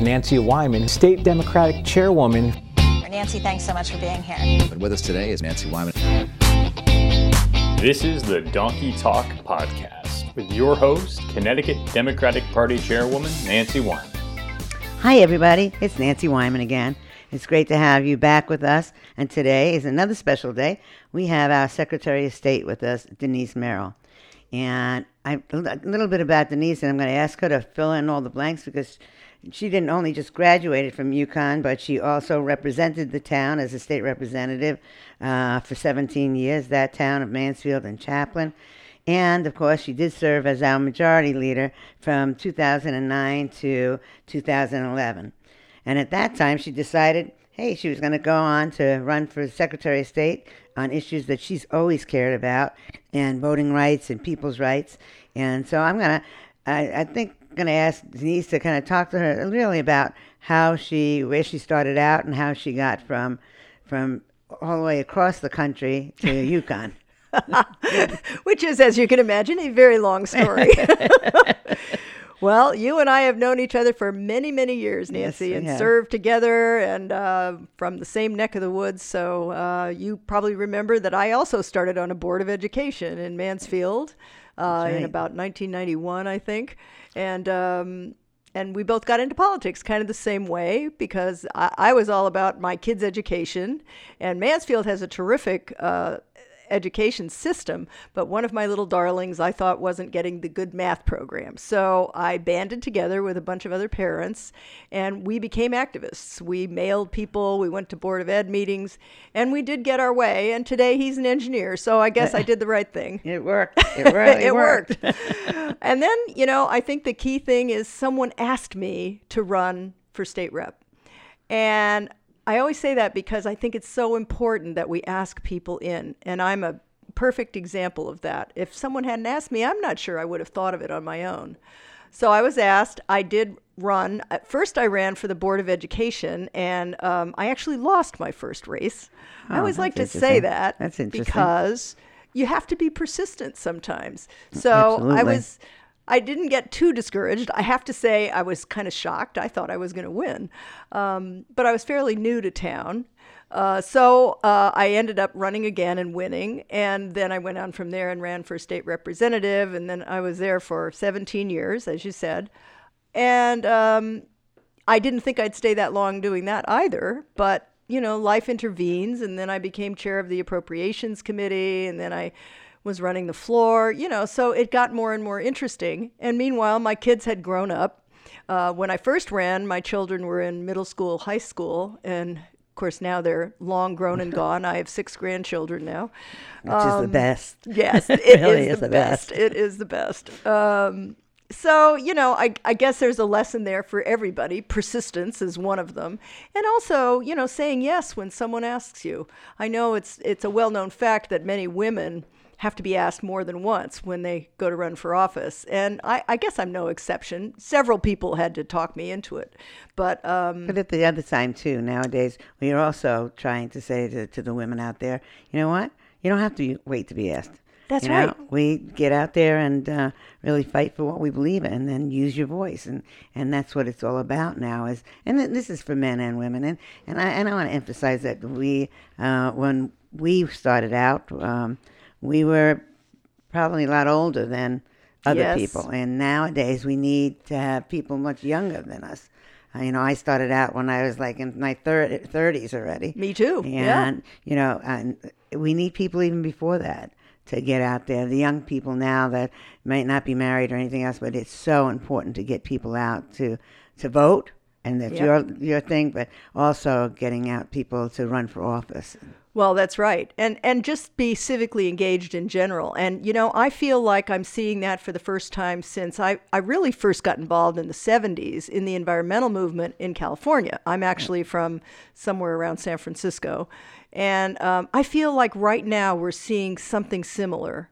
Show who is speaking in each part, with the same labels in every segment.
Speaker 1: Nancy Wyman, State Democratic Chairwoman.
Speaker 2: Nancy, thanks so much for being here.
Speaker 3: And with us today is Nancy Wyman.
Speaker 4: This is the Donkey Talk Podcast with your host, Connecticut Democratic Party Chairwoman Nancy Wyman.
Speaker 5: Hi, everybody. It's Nancy Wyman again. It's great to have you back with us. And today is another special day. We have our Secretary of State with us, Denise Merrill. And I, a little bit about Denise, and I'm going to ask her to fill in all the blanks because she didn't only just graduated from UConn, but she also represented the town as a state representative uh, for 17 years, that town of Mansfield and Chaplin. And of course, she did serve as our majority leader from 2009 to 2011. And at that time, she decided, hey, she was going to go on to run for Secretary of State on issues that she's always cared about, and voting rights and people's rights. And so I'm going to, I think, going to ask Denise to kind of talk to her really about how she, where she started out, and how she got from, from all the way across the country to UConn.
Speaker 6: Which is, as you can imagine, a very long story. well, you and I have known each other for many, many years, Nancy,
Speaker 5: yes,
Speaker 6: and
Speaker 5: have.
Speaker 6: served together and uh, from the same neck of the woods. So uh, you probably remember that I also started on a board of education in Mansfield uh,
Speaker 5: right.
Speaker 6: in about 1991, I think. And um, and we both got into politics kind of the same way because I, I was all about my kids' education, and Mansfield has a terrific uh, education system, but one of my little darlings I thought wasn't getting the good math program. So I banded together with a bunch of other parents and we became activists. We mailed people, we went to Board of Ed meetings, and we did get our way. And today he's an engineer, so I guess I did the right thing.
Speaker 5: It worked. It really
Speaker 6: it
Speaker 5: worked.
Speaker 6: worked. and then, you know, I think the key thing is someone asked me to run for state rep. And I always say that because I think it's so important that we ask people in. And I'm a perfect example of that. If someone hadn't asked me, I'm not sure I would have thought of it on my own. So I was asked, I did run. At first, I ran for the Board of Education, and um, I actually lost my first race. I
Speaker 5: Oh,
Speaker 6: always like to say that
Speaker 5: That's interesting.
Speaker 6: because you have to be persistent sometimes. So I was. I didn't get too discouraged. I have to say, I was kind of shocked. I thought I was going to win. Um, but I was fairly new to town. Uh, so uh, I ended up running again and winning. And then I went on from there and ran for state representative. And then I was there for 17 years, as you said. And um, I didn't think I'd stay that long doing that either. But, you know, life intervenes. And then I became chair of the Appropriations Committee. And then I was running the floor, you know, so it got more and more interesting. And meanwhile, my kids had grown up. Uh, when I first ran, my children were in middle school, high school, and of course now they're long grown and gone. I have six grandchildren now.
Speaker 5: Which is the best.
Speaker 6: Yes, it is
Speaker 5: really
Speaker 6: the,
Speaker 5: is the
Speaker 6: best.
Speaker 5: best.
Speaker 6: It is the best. Um, so you know, I, I guess there's a lesson there for everybody. Persistence is one of them, and also you know saying yes when someone asks you. I know it's it's a well known fact that many women have to be asked more than once when they go to run for office, and I, I guess I'm no exception. Several people had to talk me into it, but um,
Speaker 5: But at the other time, too, nowadays, we are also trying to say to, to the women out there, you know what? You don't have to wait to be asked.
Speaker 6: That's
Speaker 5: You know,
Speaker 6: right.
Speaker 5: We get out there and uh, really fight for what we believe in, and then use your voice, and, and that's what it's all about now. Is and th- this is for men and women, and and I and I want to emphasize that we uh, when we started out, um, we were probably a lot older than other
Speaker 6: Yes.
Speaker 5: people, and nowadays we need to have people much younger than us. Uh, you know, I started out when I was like in my thir- 30s already.
Speaker 6: Me too, yeah.
Speaker 5: And, you know, and we need people even before that to get out there. The young people now that might not be married or anything else, but it's so important to get people out to, to vote. And that's
Speaker 6: Yep.
Speaker 5: your, your thing, but also getting out people to run for office.
Speaker 6: Well, that's right. And and just be civically engaged in general. And you know, I feel like I'm seeing that for the first time since I, I really first got involved in the 70s in the environmental movement in California. I'm actually from somewhere around San Francisco. And um, I feel like right now we're seeing something similar.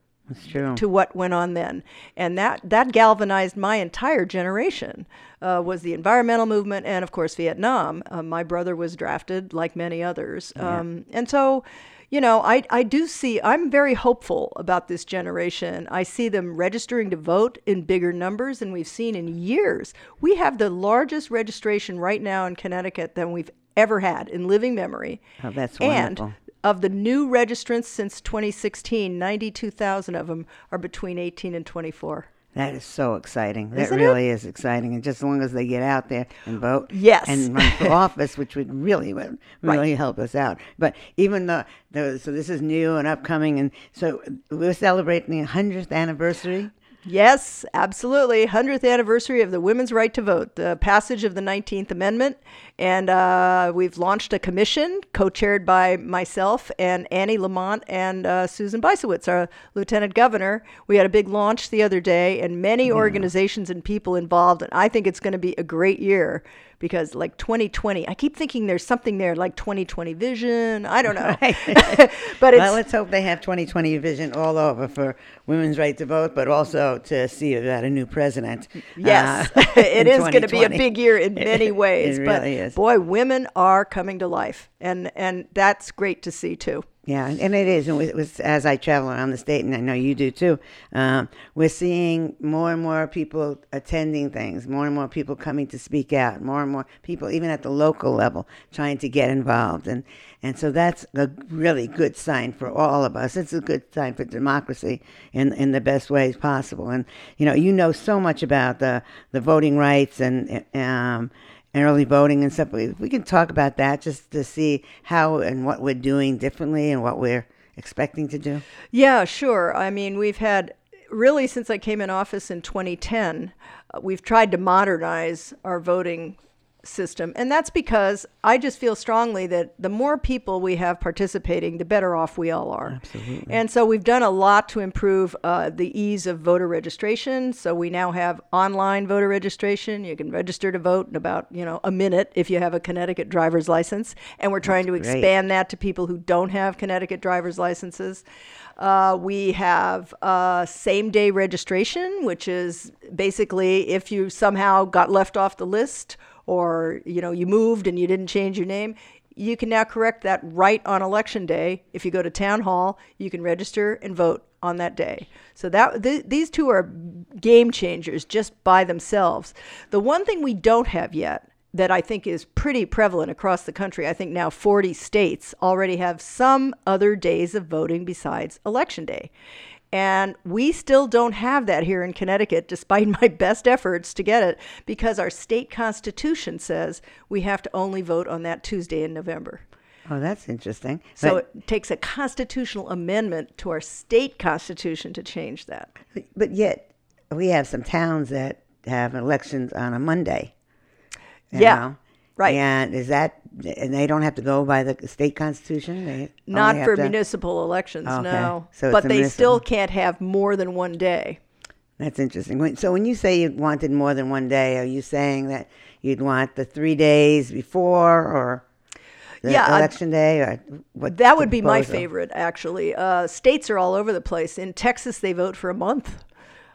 Speaker 6: To what went on then, and that that galvanized my entire generation. Uh, was the environmental movement, and of course Vietnam. Uh, my brother was drafted, like many others, um, and so. You know, I, I do see, I'm very hopeful about this generation. I see them registering to vote in bigger numbers than we've seen in years. We have the largest registration right now in Connecticut than we've ever had in living memory.
Speaker 5: Oh, that's
Speaker 6: and
Speaker 5: wonderful.
Speaker 6: Of the new registrants since 2016, 92,000 of them are between 18 and 24.
Speaker 5: That is so exciting. That
Speaker 6: Isn't
Speaker 5: really is exciting. And just as long as they get out there and vote
Speaker 6: Yes.
Speaker 5: and run for office, which would really would really help us out. But even though the so this is new and upcoming and so we're celebrating the hundredth anniversary.
Speaker 6: Yes, absolutely. 100th anniversary of the women's right to vote, the passage of the 19th Amendment. And uh, we've launched a commission co chaired by myself and Annie Lamont and uh, Susan Bysiewicz, our lieutenant governor. We had a big launch the other day and many organizations and people involved. And I think it's going to be a great year because, like 2020, I keep thinking there's something there like 2020 vision. I don't know. but it's.
Speaker 5: well, let's hope they have 2020 vision all over for women's right to vote, but also to see about a new president.
Speaker 6: Yes,
Speaker 5: uh,
Speaker 6: it is going to be a big year in many ways.
Speaker 5: it
Speaker 6: but
Speaker 5: really is.
Speaker 6: boy, women are coming to life, and and that's great to see too.
Speaker 5: Yeah, and it is. And with, with, as I travel around the state, and I know you do too, um, we're seeing more and more people attending things, more and more people coming to speak out, more and more people, even at the local level, trying to get involved. And, and so that's a really good sign for all of us. It's a good sign for democracy in, in the best ways possible. And, you know, you know so much about the, the voting rights and, um, and early voting and stuff. We, can talk about that just to see how and what we're doing differently and what we're expecting to do.
Speaker 6: Yeah, sure. I mean, we've had really since I came in office in 2010, uh, we've tried to modernize our voting system. And that's because I just feel strongly that the more people we have participating, the better off we all are. Absolutely. And so we've done a lot to improve uh, the ease of voter registration. So we now have online voter registration. You can register to vote in about, you know, a minute if you have a Connecticut driver's license. And we're trying to
Speaker 5: great.
Speaker 6: expand that to people who don't have Connecticut driver's licenses. Uh, we have uh, same day registration, which is basically if you somehow got left off the list or you know you moved and you didn't change your name, you can now correct that right on election day. If you go to town hall, you can register and vote on that day. So that th- these two are game changers just by themselves. The one thing we don't have yet that I think is pretty prevalent across the country. I think now 40 states already have some other days of voting besides election day. And we still don't have that here in Connecticut, despite my best efforts to get it, because our state constitution says we have to only vote on that Tuesday in November.
Speaker 5: Oh, that's interesting.
Speaker 6: So
Speaker 5: but,
Speaker 6: it takes a constitutional amendment to our state constitution to change that.
Speaker 5: but yet, we have some towns that have elections on a Monday.
Speaker 6: Yeah,
Speaker 5: know?
Speaker 6: right.
Speaker 5: And is that, and they don't have to go by the state constitution? They
Speaker 6: Not for
Speaker 5: to-
Speaker 6: municipal elections,
Speaker 5: Okay.
Speaker 6: no.
Speaker 5: So
Speaker 6: but they
Speaker 5: municipal.
Speaker 6: still can't have more than one day.
Speaker 5: That's interesting. So when you say you wanted more than one day, are you saying that you'd want the three days before or the
Speaker 6: Yeah,
Speaker 5: election day or what?
Speaker 6: That would be my favorite, actually. Uh, states are all over the place. In Texas, they vote for a month.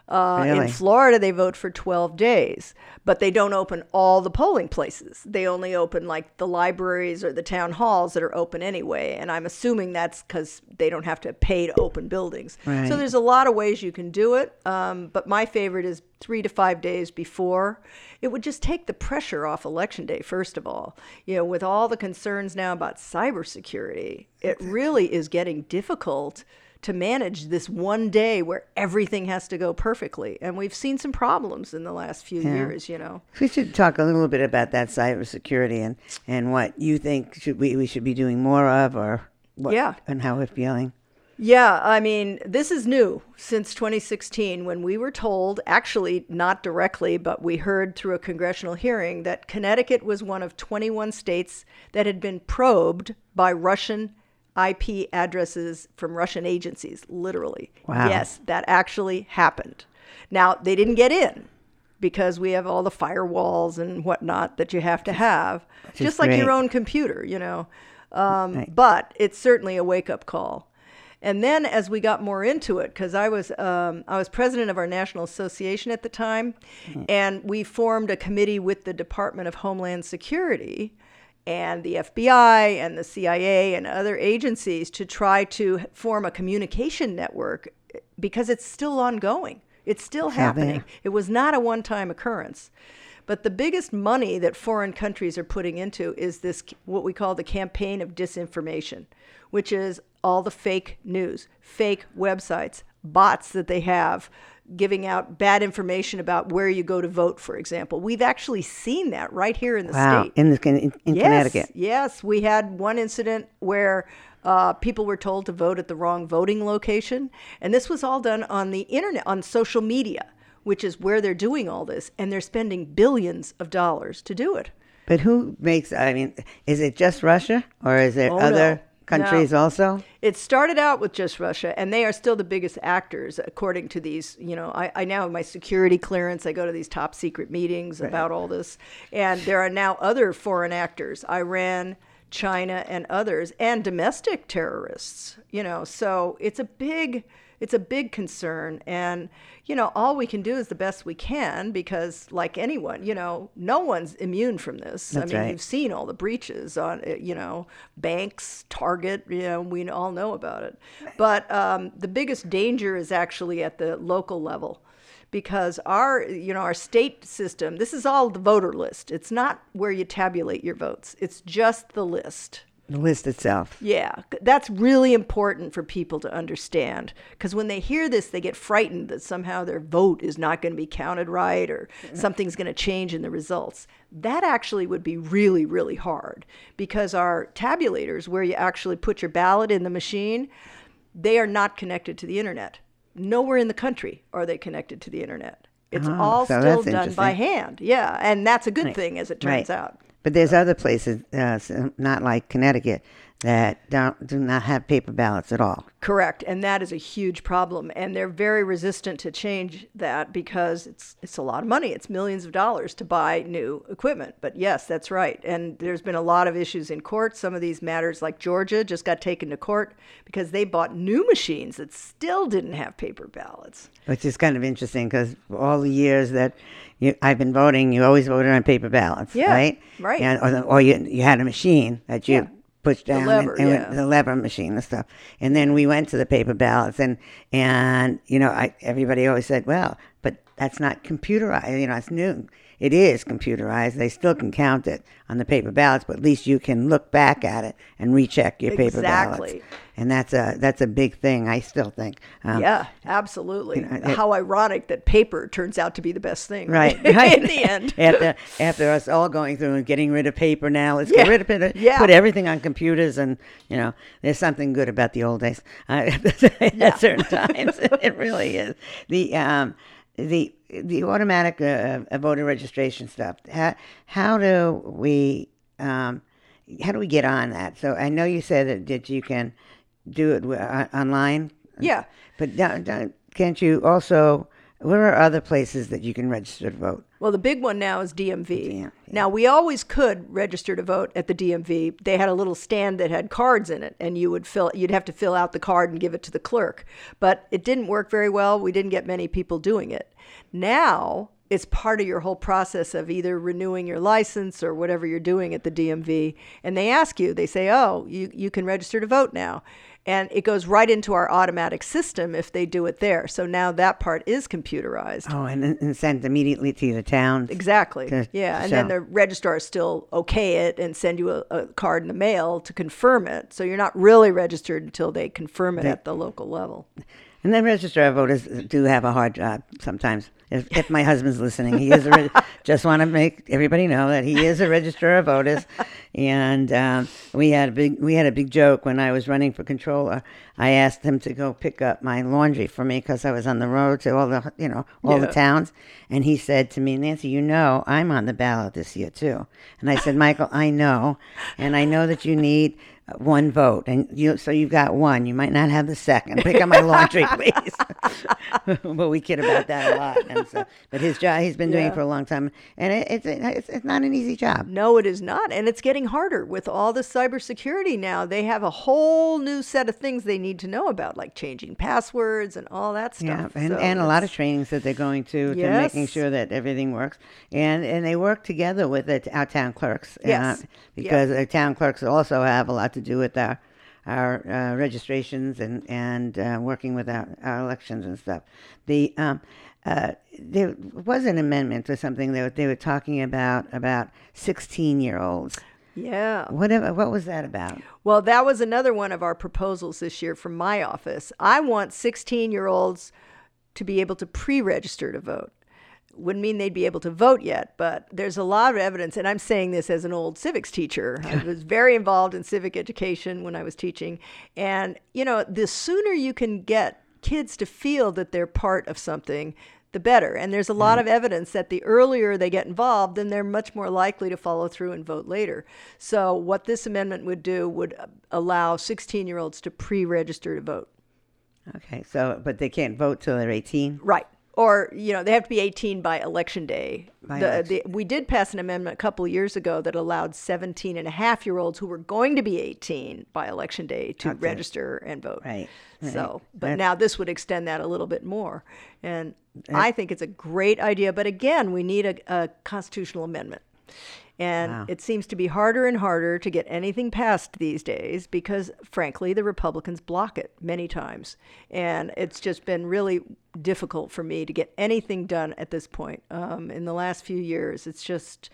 Speaker 6: Uh, In Florida, they vote for 12 days, but they don't open all the polling places. They only open like the libraries or the town halls that are open anyway. And I'm assuming that's because they don't have to pay to open buildings.
Speaker 5: Right.
Speaker 6: So there's a lot of ways you can do it. Um, but my favorite is three to five days before. It would just take the pressure off election day, first of all. You know, with all the concerns now about cybersecurity, it really is getting difficult to manage this one day where everything has to go perfectly. And we've seen some problems in the last few years, you know.
Speaker 5: We should talk a little bit about that cybersecurity and, and what you think should we, we should be doing more of or what,
Speaker 6: Yeah.
Speaker 5: and how we're feeling.
Speaker 6: Yeah, I mean, this is new since 2016 when we were told, actually, not directly, but we heard through a congressional hearing that Connecticut was one of 21 states that had been probed by Russian IP addresses from Russian agencies, literally.
Speaker 5: Wow.
Speaker 6: Yes, that actually happened. Now, they didn't get in because we have all the firewalls and whatnot that you have to have, just, like your own computer, you know. Um,
Speaker 5: Right.
Speaker 6: But it's certainly a wake up call. And then as we got more into it, because I was um, I was president of our national association at the time, and we formed a committee with the Department of Homeland Security and the FBI and the CIA and other agencies to try to form a communication network because it's still ongoing. It's still happening. It was not a one-time occurrence. But the biggest money that foreign countries are putting into is this what we call the campaign of disinformation, which is all the fake news, fake websites, bots that they have giving out bad information about where you go to vote, for example. We've actually seen that right here in the
Speaker 5: Wow.
Speaker 6: state.
Speaker 5: In, the, in, in
Speaker 6: yes,
Speaker 5: Connecticut.
Speaker 6: Yes, we had one incident where uh, people were told to vote at the wrong voting location, and this was all done on the internet, on social media, which is where they're doing all this, and they're spending billions of dollars to do it.
Speaker 5: But who makes, I mean, is it just Russia or is there
Speaker 6: Oh,
Speaker 5: other
Speaker 6: no.
Speaker 5: Countries
Speaker 6: No.
Speaker 5: also?
Speaker 6: It started out with just Russia, and they are still the biggest actors, according to these. You know, I, I now have my security clearance. I go to these top secret meetings about all this, and there are now other foreign actors: Iran, China, and others, and domestic terrorists. You know, so it's a big, it's a big concern, and you know, all we can do is the best we can because, like anyone, you know, no one's immune from this.
Speaker 5: That's
Speaker 6: I mean,
Speaker 5: right.
Speaker 6: you've seen all the breaches on, uh, you know, banks, Target, you know, we all know about it. But um, the biggest danger is actually at the local level because our, you know, our state system, this is all the voter list. It's not where you tabulate your votes. It's just the list.
Speaker 5: The list itself.
Speaker 6: Yeah, that's really important for people to understand because when they hear this, they get frightened that somehow their vote is not going to be counted right or something's going to change in the results. That actually would be really, really hard because our tabulators, where you actually put your ballot in the machine, they are not connected to the internet. Nowhere in the country are they connected to the internet. It's
Speaker 5: Oh,
Speaker 6: all
Speaker 5: so
Speaker 6: still done by hand. Yeah, and that's a good thing as it turns
Speaker 5: Right.
Speaker 6: out.
Speaker 5: But there's other places, uh, not like Connecticut, that don't do not have paper ballots at all.
Speaker 6: Correct, and that is a huge problem, and they're very resistant to change that because it's it's a lot of money. It's millions of dollars to buy new equipment. But yes, that's right, and there's been a lot of issues in court. Some of these matters, like Georgia, just got taken to court because they bought new machines that still didn't have paper ballots.
Speaker 5: Which is kind of interesting because all the years that you, I've been voting, you always voted on paper ballots,
Speaker 6: Yeah,
Speaker 5: right?
Speaker 6: right.
Speaker 5: And, or, the, or you, you had a machine that you
Speaker 6: Yeah.
Speaker 5: pushed down,
Speaker 6: lever,
Speaker 5: and, and
Speaker 6: yeah.
Speaker 5: the lever machine and stuff. And then we went to the paper ballots, and and you know, I, everybody always said, well, but that's not computerized. You know, it's new. It is computerized. They still can count it on the paper ballots, but at least you can look back at it and recheck your paper ballots.
Speaker 6: Exactly.
Speaker 5: And that's a that's a big thing. I still think. Um,
Speaker 6: yeah, absolutely.
Speaker 5: know, it-
Speaker 6: How ironic that paper turns out to be the best thing,
Speaker 5: Right, right.
Speaker 6: in the end.
Speaker 5: after after us all going through and getting rid of paper now, let's
Speaker 6: Yeah,
Speaker 5: get rid of paper.
Speaker 6: yeah.
Speaker 5: Put everything on computers, and you know, there's something good about the old days. Uh, At certain times, it really is. The um, the the automatic uh, uh, voter registration stuff. How how do we um, how do we get on that? So I know you said that, that you can do it wi- uh, online.
Speaker 6: Yeah.
Speaker 5: But don't, don't, can't you also? Where are other places that you can register to vote?
Speaker 6: Well, the big one now is DMV.
Speaker 5: Yeah,
Speaker 6: Now, we always could register to vote at the DMV. They had a little stand that had cards in it, and you would fill. You'd have to fill out the card and give it to the clerk. But it didn't work very well. We didn't get many people doing it. Now it's part of your whole process of either renewing your license or whatever you're doing at the DMV, and they ask you. They say, "Oh, you you can register to vote now." And it goes right into our automatic system if they do it there. So now that part is computerized.
Speaker 5: Oh, and, and sent immediately to the town.
Speaker 6: Exactly.
Speaker 5: to-
Speaker 6: yeah,
Speaker 5: to
Speaker 6: and then the registrar still okay it and send you a, a card in the mail to confirm it. So you're not really registered until they confirm it at the local level.
Speaker 5: And then registrar voters do have a hard job sometimes. If, if my husband's listening, he is a re- just want to make everybody know that he is a registrar of voters. And um, we had a big we had a big joke when I was running for controller. I asked him to go pick up my laundry for me because I was on the road to all the you know all the towns. And he said to me, Nancy, you know I'm on the ballot this year too. And I said, Michael, I know, and I know that you need one vote, and you so you've got one. You might not have the second. Pick up my laundry, please. but we kid about that a lot. So, but his job, he's been doing
Speaker 6: Yeah.
Speaker 5: it for a long time, and it, it's, it's it's not an easy job.
Speaker 6: No, it is not. And it's getting harder with all the cybersecurity now. They have a whole new set of things they need to know about, like changing passwords and all that stuff.
Speaker 5: Yeah, and,
Speaker 6: So
Speaker 5: and a lot of trainings that they're going to to making sure that everything works, and and they work together with the, our town clerks. uh,
Speaker 6: Yes. Yeah.
Speaker 5: because the town clerks also have a lot to do with our our uh, registrations and and uh, working with our, our elections and stuff. The um, uh, there was an amendment or something that they were talking about about sixteen year olds.
Speaker 6: Yeah.
Speaker 5: Whatever. What was that about?
Speaker 6: Well, that was another one of our proposals this year from my office. I want 16 year olds to be able to pre register to vote. Wouldn't mean they'd be able to vote yet, but there's a lot of evidence, and I'm saying this as an old civics teacher. I was very involved in civic education when I was teaching. And, you know, the sooner you can get kids to feel that they're part of something, the better. And there's a lot of evidence that the earlier they get involved, then they're much more likely to follow through and vote later. So, what this amendment would do would uh, allow 16 year olds to pre register to vote.
Speaker 5: Okay, so but they can't vote till they're eighteen.
Speaker 6: Right. Or, you know, they have to be 18 by election day.
Speaker 5: By
Speaker 6: The-
Speaker 5: election.
Speaker 6: the- we did pass an amendment a couple of years ago that allowed 17 and a half year olds who were going to be 18 by election day to register and vote.
Speaker 5: Right, right.
Speaker 6: So, but
Speaker 5: That-
Speaker 6: now this would extend that a little bit more. And I think it's a great idea. But again, we need a, a constitutional amendment. And it seems to be harder and harder to get anything passed these days because, frankly, the Republicans block it many times. And it's just been really difficult for me to get anything done at this point. Um, in the last few years, it's just.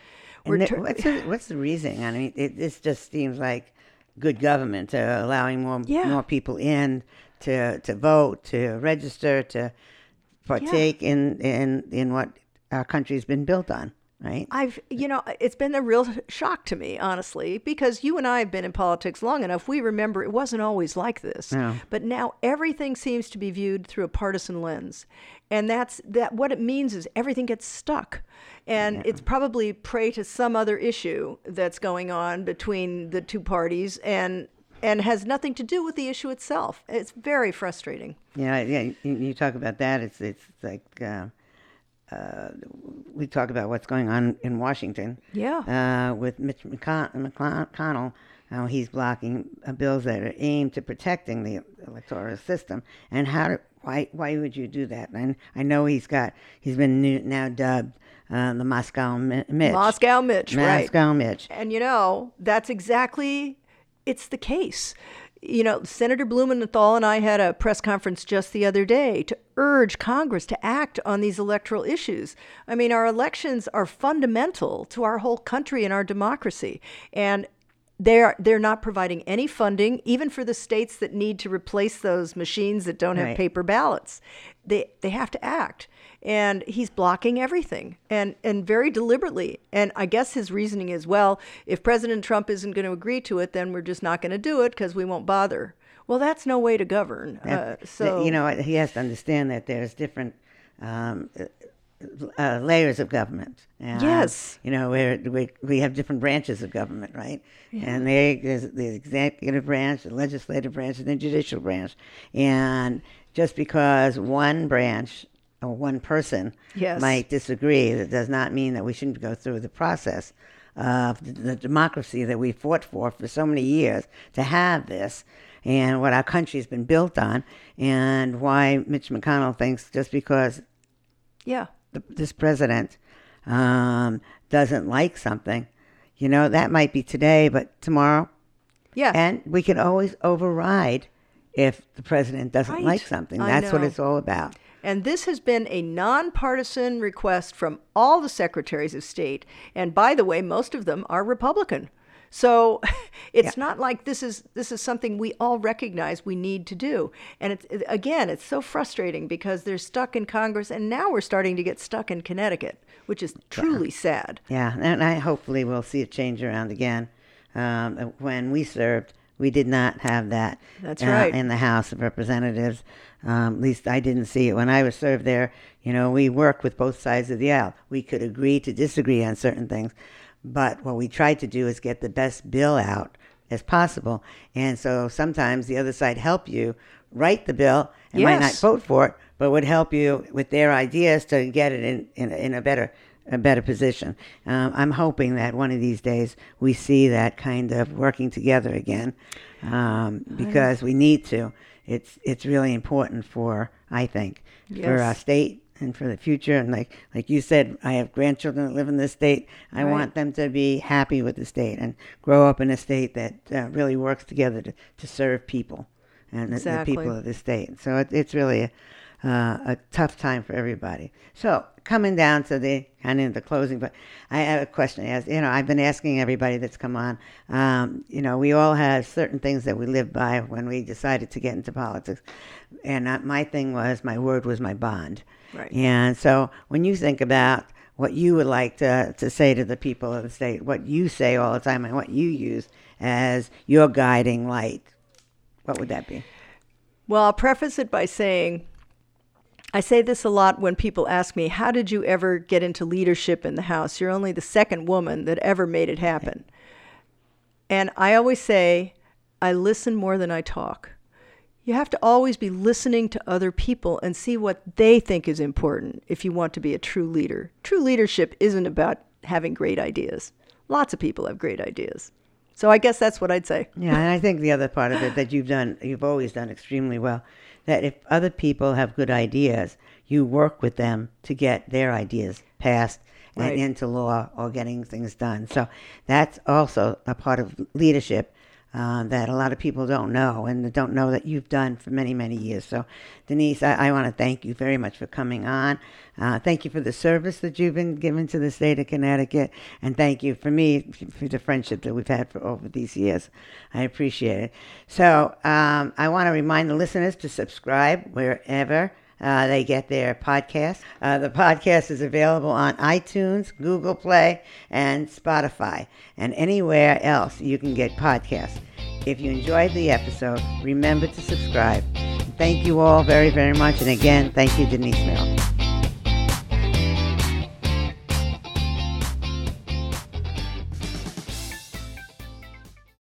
Speaker 6: We're
Speaker 5: the-
Speaker 6: tur-
Speaker 5: what's, the, what's the reason? I mean, it, this just seems like good government, uh, allowing more
Speaker 6: Yeah.
Speaker 5: more people in to to vote, to register, to partake in, in in what our country's been built on, right?
Speaker 6: I've, you know, it's been a real shock to me, honestly, because you and I have been in politics long enough. We remember it wasn't always like this.
Speaker 5: No.
Speaker 6: But now everything seems to be viewed through a partisan lens. And that's that what it means is everything gets stuck. And it's probably prey to some other issue that's going on between the two parties and and has nothing to do with the issue itself. It's very frustrating.
Speaker 5: Yeah, yeah. You, you talk about that. It's it's like uh, uh, we talk about what's going on in Washington.
Speaker 6: Yeah.
Speaker 5: Uh, with Mitch McCon- McConnell, how he's blocking uh, bills that are aimed to protecting the electoral system, and how to, why why would you do that? And I know he's got he's been new, now dubbed uh, the Moscow Mitch.
Speaker 6: Moscow Mitch, right.
Speaker 5: Moscow Mitch.
Speaker 6: And you know, that's exactly it's the case. You know, Senator Blumenthal and I had a press conference just the other day to urge Congress to act on these electoral issues. I mean, our elections are fundamental to our whole country and our democracy. And they're they're not providing any funding, even for the states that need to replace those machines that don't have
Speaker 5: Right.
Speaker 6: paper ballots. They they have to act, and he's blocking everything, and and very deliberately. And I guess his reasoning is, well, if President Trump isn't going to agree to it, then we're just not going to do it because we won't bother. Well, that's no way to govern. Uh, so
Speaker 5: you know he has to understand that there's different um, uh, uh, layers of government. And,
Speaker 6: Yes.
Speaker 5: you know we're, we we have different branches of government, right? And there- there's the executive branch, the legislative branch, and the judicial branch. And just because one branch or one person
Speaker 6: Yes.
Speaker 5: might disagree, that does not mean that we shouldn't go through the process of the, the democracy that we fought for for so many years to have this and what our country's been built on and why Mitch McConnell thinks just because
Speaker 6: yeah,
Speaker 5: the, this president um, doesn't like something, you know, that might be today, but tomorrow,
Speaker 6: yeah,
Speaker 5: and we can always override if the president doesn't
Speaker 6: Right.
Speaker 5: like something. That's what it's all about.
Speaker 6: And this has been a nonpartisan request from all the secretaries of state. And by the way, most of them are Republican. So it's not like this is this is something we all recognize we need to do. And it's again, it's so frustrating because they're stuck in Congress and now we're starting to get stuck in Connecticut, which is truly sad.
Speaker 5: Yeah, and I hopefully we'll see a change around again. Um, when we served, we did not have that.
Speaker 6: That's
Speaker 5: uh,
Speaker 6: right.
Speaker 5: In the House of Representatives, um, at least I didn't see it when I was served there. You know, we work with both sides of the aisle. We could agree to disagree on certain things, but what we tried to do is get the best bill out as possible. And so sometimes the other side help you write the bill and might not vote for it, but would help you with their ideas to get it in, in, in a better a better position. Um, I'm hoping that one of these days we see that kind of working together again, um, because we need to. It's it's really important for I think for our state and for the future. And like like you said, I have grandchildren that live in this state. I
Speaker 6: Right.
Speaker 5: want them to be happy with the state and grow up in a state that uh, really works together to, to serve people and the- the people of the state. So it, it's really a, uh, a tough time for everybody. So coming down to the kind of the closing, but I have a question. As you know, I've been asking everybody that's come on. Um, you know, we all have certain things that we live by when we decided to get into politics, and uh, my thing was my word was my bond.
Speaker 6: Right.
Speaker 5: And so when you think about what you would like to, to say to the people of the state, what you say all the time, and what you use as your guiding light, what would that be?
Speaker 6: Well, I'll preface it by saying I say this a lot when people ask me, How did you ever get into leadership in the House? You're only the second woman that ever made it happen. And I always say, I listen more than I talk. You have to always be listening to other people and see what they think is important if you want to be a true leader. True leadership isn't about having great ideas. Lots of people have great ideas. So I guess that's what I'd say.
Speaker 5: Yeah, and I think the other part of it that you've done, you've always done extremely well, that if other people have good ideas, you work with them to get their ideas passed
Speaker 6: Right.
Speaker 5: and into law or getting things done. So that's also a part of leadership uh, that a lot of people don't know and don't know that you've done for many, many years. So, Denise, I, I want to thank you very much for coming on. Uh, thank you for the service that you've been given to the state of Connecticut, and thank you for me for the friendship that we've had for over these years. I appreciate it. So, um, I want to remind the listeners to subscribe wherever. Uh, they get their podcast. Uh, the podcast is available on iTunes, Google Play, and Spotify, and anywhere else you can get podcasts. If you enjoyed the episode, remember to subscribe. Thank you all very, very much. And again, thank you, Denise Merrill.